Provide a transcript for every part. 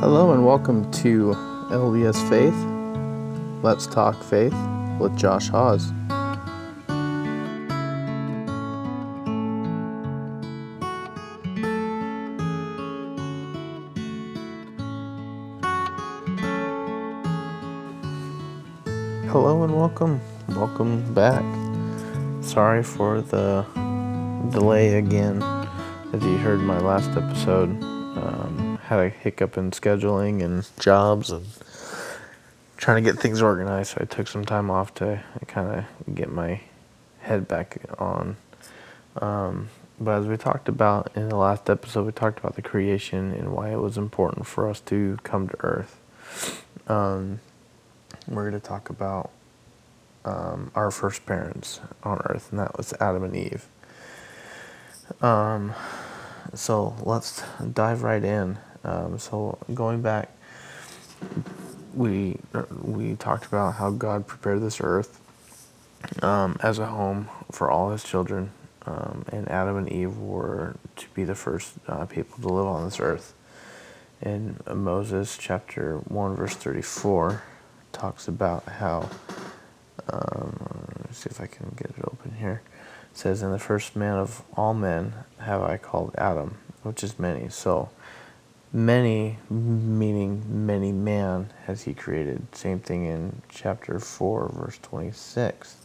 Hello and welcome to LDS Faith. Let's talk faith with Josh Haws. Hello and welcome. Welcome back. Sorry for the delay again. As you heard my last episode, um, had a hiccup in scheduling and jobs and trying to get things organized. So I took some time off to kind of get my head back on. Um, but as we talked about in the last episode, we talked about the creation and why it was important for us to come to Earth. Um, we're going to talk about um, our first parents on Earth, and that was Adam and Eve. Um, so let's dive right in. Um, so going back, we we talked about how God prepared this earth um, as a home for all His children, um, and Adam and Eve were to be the first uh, people to live on this earth. In Moses chapter one verse thirty four, talks about how. Um, see if I can get it open here says, "In the first man of all men have I called Adam, which is many. So, many, meaning many man, has he created. Same thing in chapter 4, verse 26.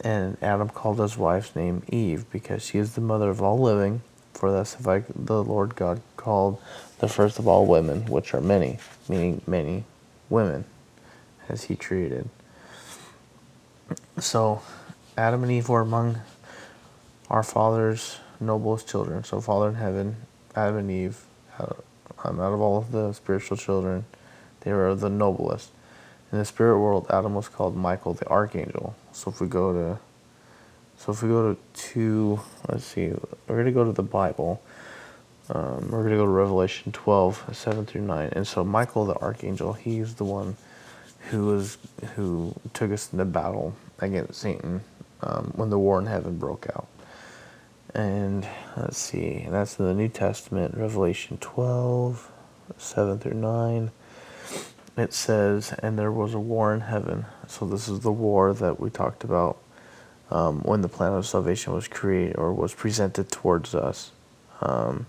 And Adam called his wife's name Eve, because she is the mother of all living. For thus have I, the Lord God, called the first of all women, which are many, meaning many women, has he created. So, Adam and Eve were among our Father's noblest children. So, Father in heaven, Adam and Eve, um, out of all of the spiritual children, they were the noblest. In the spirit world, Adam was called Michael the archangel. So, if we go to so if we go to two, let's see, we're to go to the Bible. Um, we're to go to Revelation 12, 7 through 9. And so Michael the archangel, he's the one who was who took us into battle against Satan um, when the war in heaven broke out. And let's see, that's in the New Testament, Revelation 12, 7 through 9. It says, And there was a war in heaven. So this is the war that we talked about um, when the plan of salvation was created or was presented towards us. Um,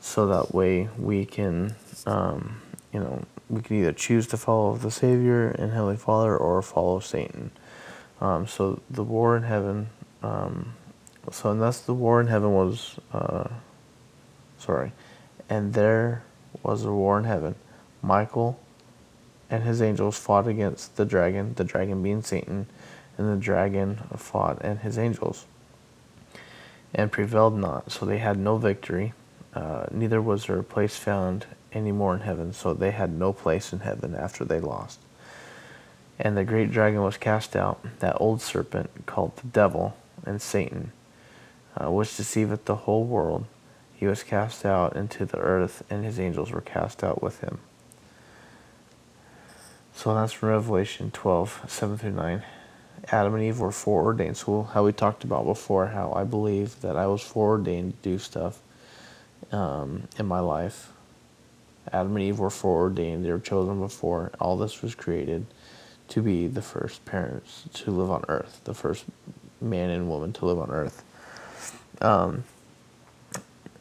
so that way we can, um, you know, we can either choose to follow the Savior and Heavenly Father or follow Satan. Um, so the war in heaven. Um, so and that's the war in heaven was. Uh, sorry, and there was a war in heaven. Michael and his angels fought against the dragon. The dragon being Satan, and the dragon fought and his angels, and prevailed not. So they had no victory. Uh, neither was there a place found any more in heaven. So they had no place in heaven after they lost. And the great dragon was cast out, that old serpent called the devil and Satan, uh, which deceiveth the whole world. He was cast out into the earth, and his angels were cast out with him. So that's from Revelation 12, 7 through 9. Adam and Eve were foreordained. So, how we talked about before, how I believe that I was foreordained to do stuff um, in my life. Adam and Eve were foreordained, they were chosen before all this was created to be the first parents to live on earth, the first man and woman to live on earth. Um,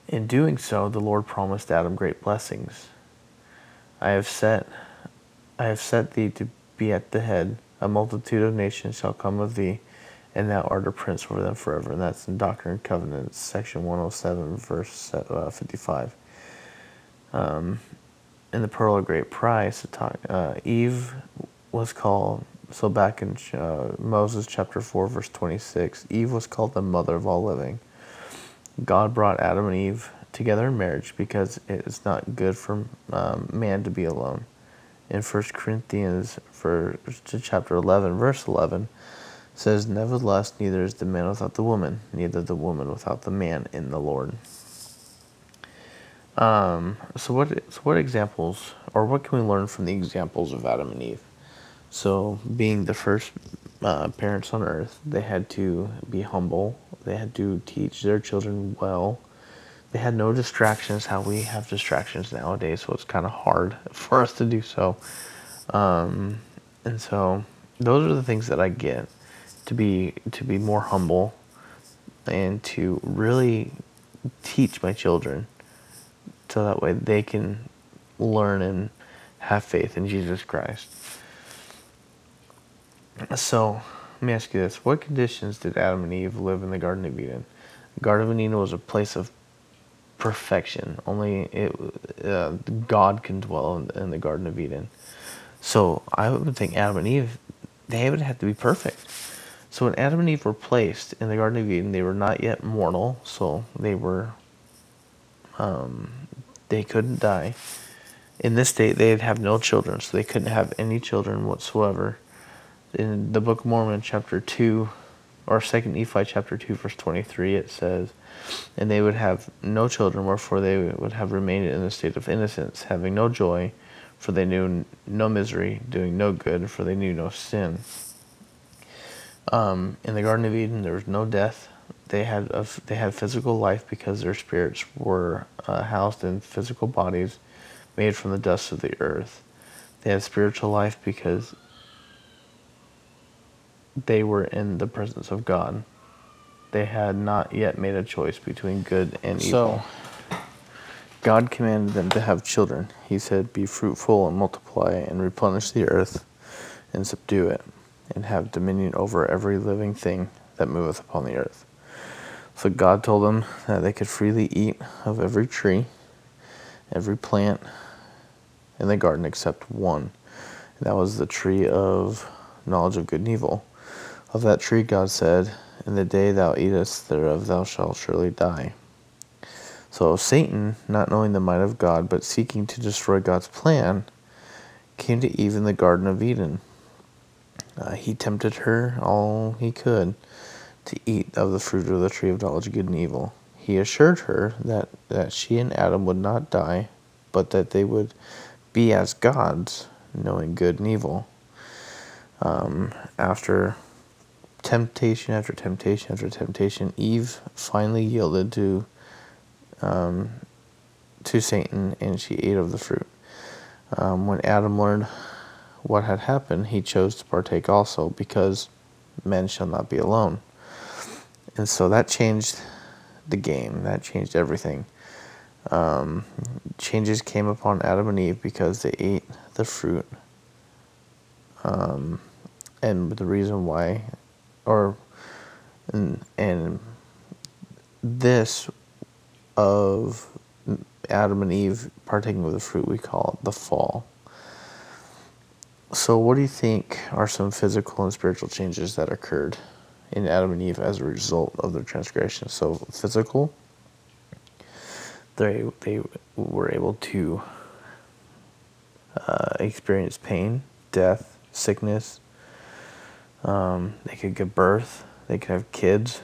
in doing so, the Lord promised Adam great blessings. I have set, I have set thee to be at the head. A multitude of nations shall come of thee, and thou art a prince over them forever. And that's in Doctrine and Covenants, section 107, verse uh, 55. Um, in the Pearl of Great Price, uh, Eve was called, so back in uh, Moses chapter 4, verse 26, Eve was called the mother of all living. God brought Adam and Eve together in marriage because it is not good for um, man to be alone. In 1 Corinthians for, chapter 11, verse 11, says, Nevertheless, neither is the man without the woman, neither the woman without the man in the Lord. Um, so what so what examples or what can we learn from the examples of Adam and Eve? So, being the first uh, parents on earth, they had to be humble. They had to teach their children well. they had no distractions how we have distractions nowadays so it's kind of hard for us to do so um, and so those are the things that i get to be to be more humble and to really teach my children so that way they can learn and have faith in jesus christ so let me ask you this what conditions did adam and eve live in the garden of eden the garden of eden was a place of perfection. Only it, uh, God can dwell in, in, the Garden of Eden. So I would think Adam and Eve, they would have to be perfect. So when Adam and Eve were placed in the Garden of Eden, they were not yet mortal, so they were, um, they couldn't die. In this state, they'd have no children, so they couldn't have any children whatsoever. In the Book of Mormon, chapter 2, or 2nd Nephi, chapter 2, verse 23, it says, and they would have no children, wherefore they would have remained in a state of innocence, having no joy, for they knew no misery, doing no good, for they knew no sin. Um, in the Garden of Eden, there was no death. They had a, they had physical life because their spirits were uh, housed in physical bodies made from the dust of the earth. They had spiritual life because they were in the presence of God they had not yet made a choice between good and evil. So, God commanded them to have children. He said, Be fruitful and multiply, and replenish the earth, and subdue it, and have dominion over every living thing that moveth upon the earth. So God told them that they could freely eat of every tree, every plant in the garden except one. And that was the tree of knowledge of good and evil. Of that tree, God said, in the day thou eatest thereof, thou shalt surely die. So Satan, not knowing the might of God, but seeking to destroy God's plan, came to Eve in the Garden of Eden. Uh, he tempted her all he could to eat of the fruit of the tree of knowledge of good and evil. He assured her that, that she and Adam would not die, but that they would be as gods, knowing good and evil. Um, after temptation after temptation after temptation, Eve finally yielded to um, to Satan, and she ate of the fruit. Um, when Adam learned what had happened, he chose to partake also, because men shall not be alone. And so that changed the game. That changed everything. Um, changes came upon Adam and Eve because they ate the fruit. Um, and the reason why or and, and this of Adam and Eve partaking of the fruit, we call it the fall. So, what do you think are some physical and spiritual changes that occurred in Adam and Eve as a result of their transgression? So, physical, they they were able to uh, experience pain, death, sickness, um, they could give birth. They could have kids.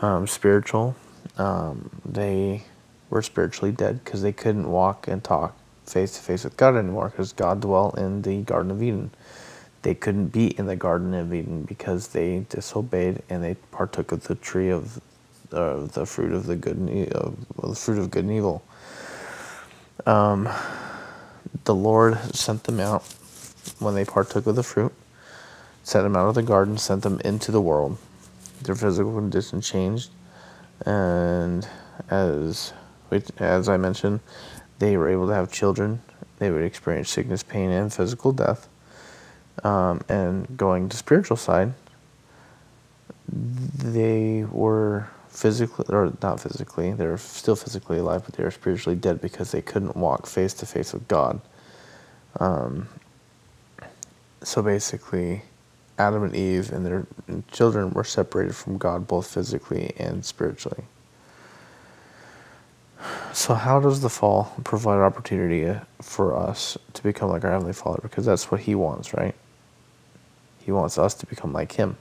Um, spiritual. Um, they were spiritually dead because they couldn't walk and talk face to face with God anymore because God dwelt in the Garden of Eden. They couldn't be in the Garden of Eden because they disobeyed and they partook of the tree of uh, the fruit of the good and uh, the fruit of good and evil. Um, the Lord sent them out when they partook of the fruit set them out of the garden, sent them into the world. Their physical condition changed, and as as I mentioned, they were able to have children. They would experience sickness, pain, and physical death. Um, and going to spiritual side, they were physically or not physically they were still physically alive but they were spiritually dead because they couldn't walk face to face with god um, so basically Adam and Eve and their children were separated from God both physically and spiritually. So, how does the fall provide opportunity uh, for us to become like our Heavenly Father? Because that's what He wants, right? He wants us to become like Him.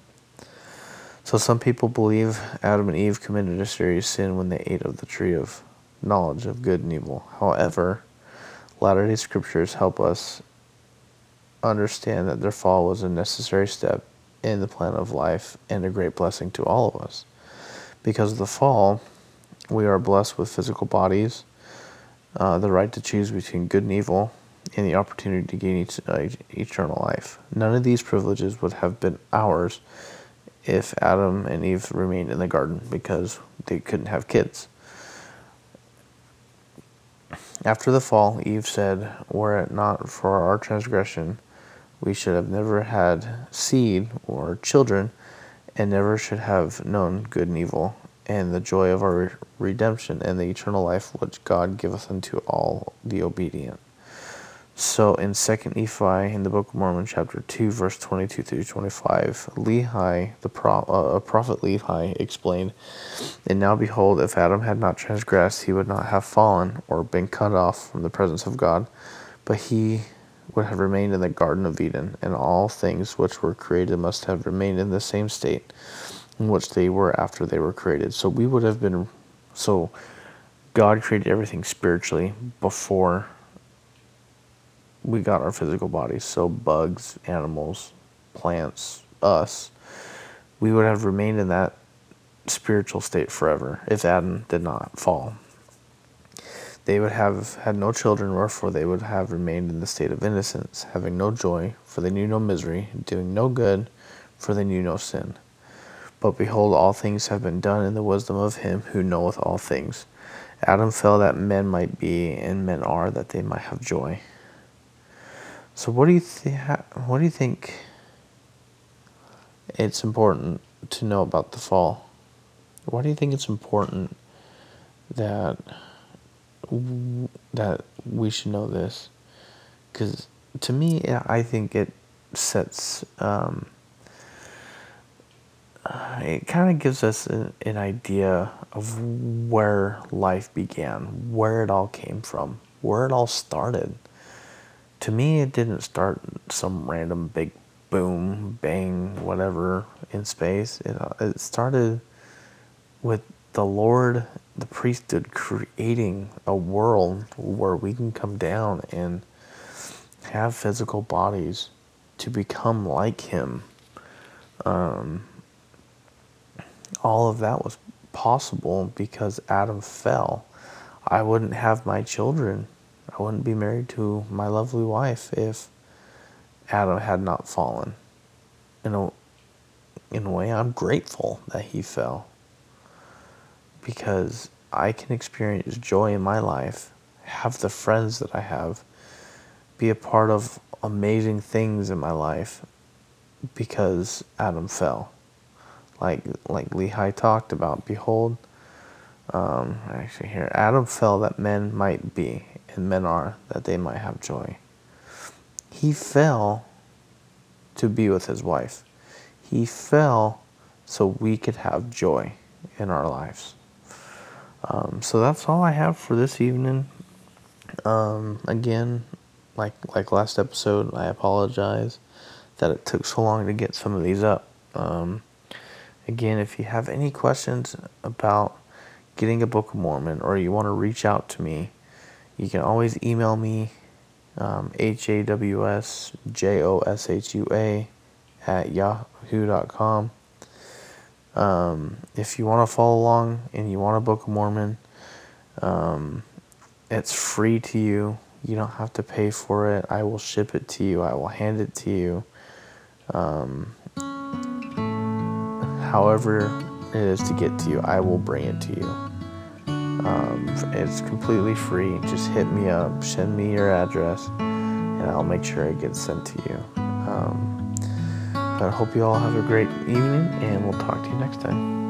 So, some people believe Adam and Eve committed a serious sin when they ate of the tree of knowledge of good and evil. However, Latter day Scriptures help us understand that their fall was a necessary step in the plan of life and a great blessing to all of us. Because of the fall, We are blessed with physical bodies, uh, the right to choose between good and evil, and the opportunity to gain each, uh, eternal life. None of these privileges would have been ours if Adam and Eve remained in the garden because they couldn't have kids. After the fall, Eve said, Were it not for our transgression, we should have never had seed or children, and never should have known good and evil, and the joy of our redemption and the eternal life which God giveth unto all the obedient. So in Second Nephi, in the Book of Mormon, chapter two, verse twenty-two through twenty-five, Lehi, the pro, uh, prophet Lehi, explained, "And now behold, if Adam had not transgressed, he would not have fallen or been cut off from the presence of God, but he would have remained in the Garden of Eden, and all things which were created must have remained in the same state in which they were after they were created. So we would have been, so God created everything spiritually before." we got our physical bodies. So bugs, animals, plants, us, we would have remained in that spiritual state forever if Adam did not fall. They would have had no children, wherefore they would have remained in the state of innocence, having no joy, for they knew no misery, doing no good, for they knew no sin. But behold, all things have been done in the wisdom of him who knoweth all things. Adam fell that men might be, and men are that they might have joy. So what do you th- what do you think it's important to know about the fall? Why do you think it's important that that we should know this? Because to me, I think it sets um, uh, it kind of gives us an, an idea of where life began, where it all came from, where it all started to me, it didn't start some random big boom, bang, whatever in space. It, it started with the Lord, the priesthood, creating a world where we can come down and have physical bodies to become like Him. Um, all of that was possible because Adam fell. I wouldn't have my children I wouldn't be married to my lovely wife if Adam had not fallen. In a, in a way, I'm grateful that he fell because I can experience joy in my life, have the friends that I have, be a part of amazing things in my life because Adam fell. Like like Lehi talked about, behold, um, actually here, Adam fell that men might be, and men are, that they might have joy. He fell to be with his wife. He fell so we could have joy in our lives. Um, so that's all I have for this evening. Um, again, like like last episode, I apologize that it took so long to get some of these up. Um, again, if you have any questions about getting a Book of Mormon or you want to reach out to me, you can always email me, um, H-A-W-S-J-O-S-H-U-A at yahoo.com. Um, if you want to follow along and you want a Book of Mormon, um, it's free to you. You don't have to pay for it. I will ship it to you. I will hand it to you. Um, however it is to get to you, I will bring it to you. Um, it's completely free. Just hit me up, send me your address, and I'll make sure it gets sent to you. But I hope you all have a great evening, and we'll talk to you next time.